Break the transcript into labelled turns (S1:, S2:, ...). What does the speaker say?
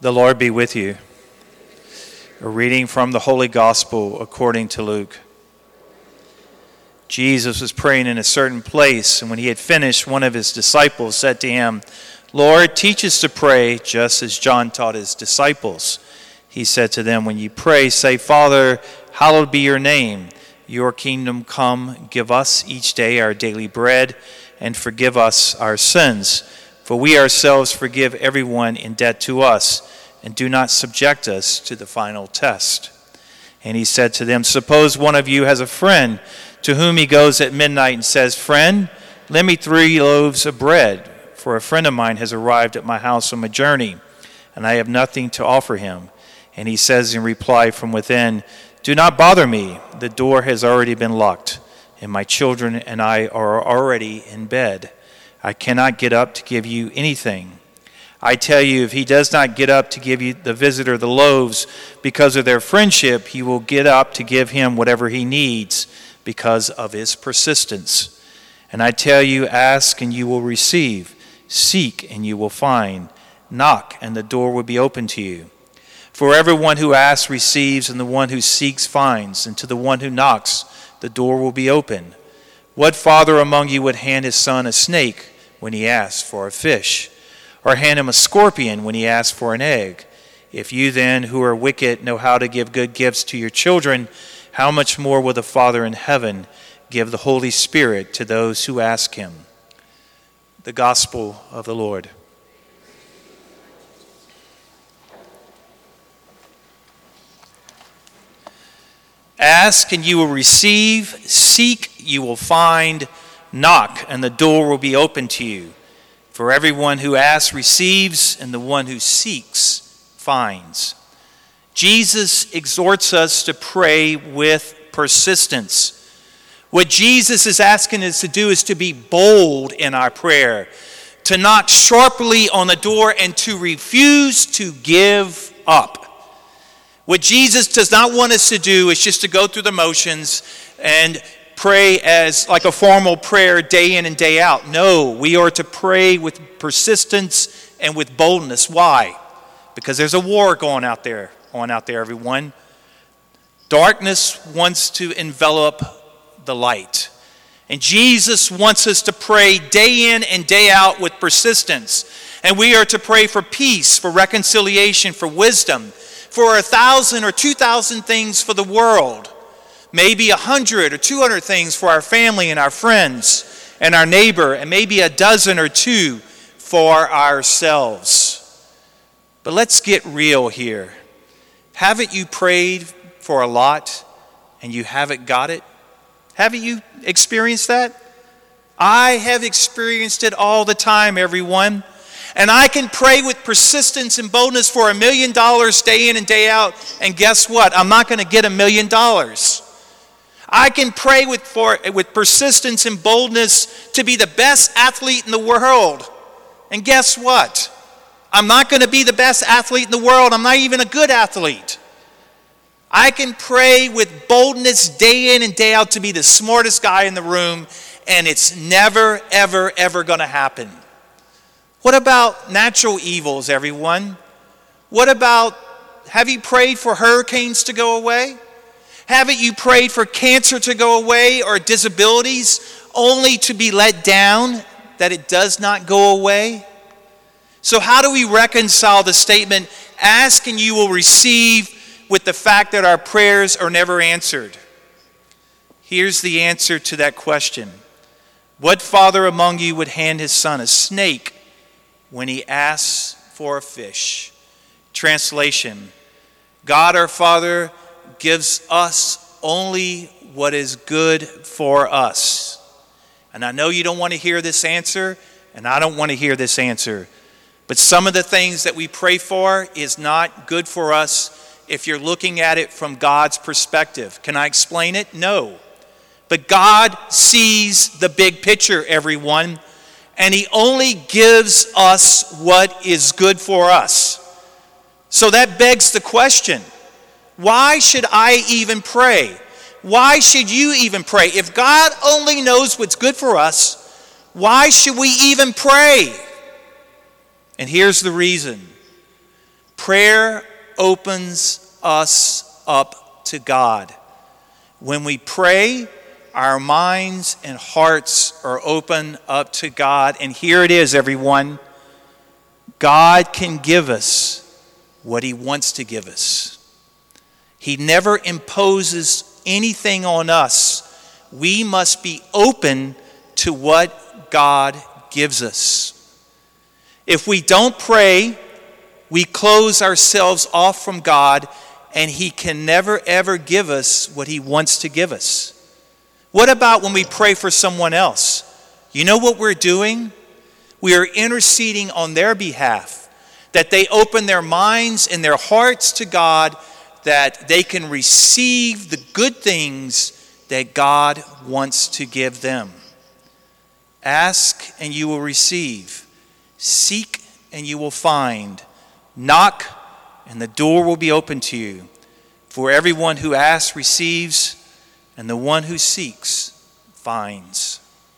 S1: The Lord be with you. A reading from the Holy Gospel according to Luke. Jesus was praying in a certain place, and when he had finished, one of his disciples said to him, Lord, teach us to pray just as John taught his disciples. He said to them, When you pray, say, Father, hallowed be your name. Your kingdom come. Give us each day our daily bread, and forgive us our sins for we ourselves forgive everyone in debt to us, and do not subject us to the final test. And he said to them, Suppose one of you has a friend to whom he goes at midnight and says, Friend, lend me three loaves of bread, for a friend of mine has arrived at my house on a journey, and I have nothing to offer him. And he says in reply from within, Do not bother me, the door has already been locked, and my children and I are already in bed. I cannot get up to give you anything. I tell you, if he does not get up to give you the visitor the loaves because of their friendship, he will get up to give him whatever he needs because of his persistence. And I tell you, ask and you will receive, seek and you will find, knock and the door will be open to you. For everyone who asks receives, and the one who seeks finds, and to the one who knocks, the door will be open. What father among you would hand his son a snake when he asks for a fish, or hand him a scorpion when he asks for an egg? If you then, who are wicked, know how to give good gifts to your children, how much more will the Father in heaven give the Holy Spirit to those who ask him? The Gospel of the Lord. Ask and you will receive, seek, you will find, knock, and the door will be open to you. For everyone who asks receives, and the one who seeks finds. Jesus exhorts us to pray with persistence. What Jesus is asking us to do is to be bold in our prayer, to knock sharply on the door, and to refuse to give up. What Jesus does not want us to do is just to go through the motions and pray as like a formal prayer day in and day out. No, we are to pray with persistence and with boldness. Why? Because there's a war going out there, on out there, everyone. Darkness wants to envelop the light. And Jesus wants us to pray day in and day out with persistence. And we are to pray for peace, for reconciliation, for wisdom, for a thousand or two thousand things for the world, maybe a hundred or two hundred things for our family and our friends and our neighbor, and maybe a dozen or two for ourselves. But let's get real here. Haven't you prayed for a lot and you haven't got it? Haven't you experienced that? I have experienced it all the time, everyone. And I can pray with persistence and boldness for a million dollars day in and day out. And guess what? I'm not going to get a million dollars. I can pray with, for, with persistence and boldness to be the best athlete in the world. And guess what? I'm not going to be the best athlete in the world. I'm not even a good athlete. I can pray with boldness day in and day out to be the smartest guy in the room, and it's never, ever, ever going to happen. What about natural evils, everyone? What about have you prayed for hurricanes to go away? Haven't you prayed for cancer to go away or disabilities only to be let down that it does not go away? So, how do we reconcile the statement, ask and you will receive, with the fact that our prayers are never answered? Here's the answer to that question What father among you would hand his son a snake when he asks for a fish. Translation God our Father gives us only what is good for us. And I know you don't want to hear this answer, and I don't want to hear this answer. But some of the things that we pray for is not good for us if you're looking at it from God's perspective. Can I explain it? No. But God sees the big picture, everyone and He only gives us what is good for us. So that begs the question why should I even pray? Why should you even pray? If God only knows what's good for us, why should we even pray? And here's the reason Prayer opens us up to God. When we pray, our minds and hearts are open up to God. And here it is, everyone God can give us what He wants to give us. He never imposes anything on us. We must be open to what God gives us. If we don't pray, we close ourselves off from God, and He can never, ever give us what He wants to give us. What about when we pray for someone else? You know what we're doing? We are interceding on their behalf, that they open their minds and their hearts to God, that they can receive the good things that God wants to give them. Ask and you will receive. Seek and you will find. Knock and the door will be open to you. For everyone who asks receives, and the one who seeks finds.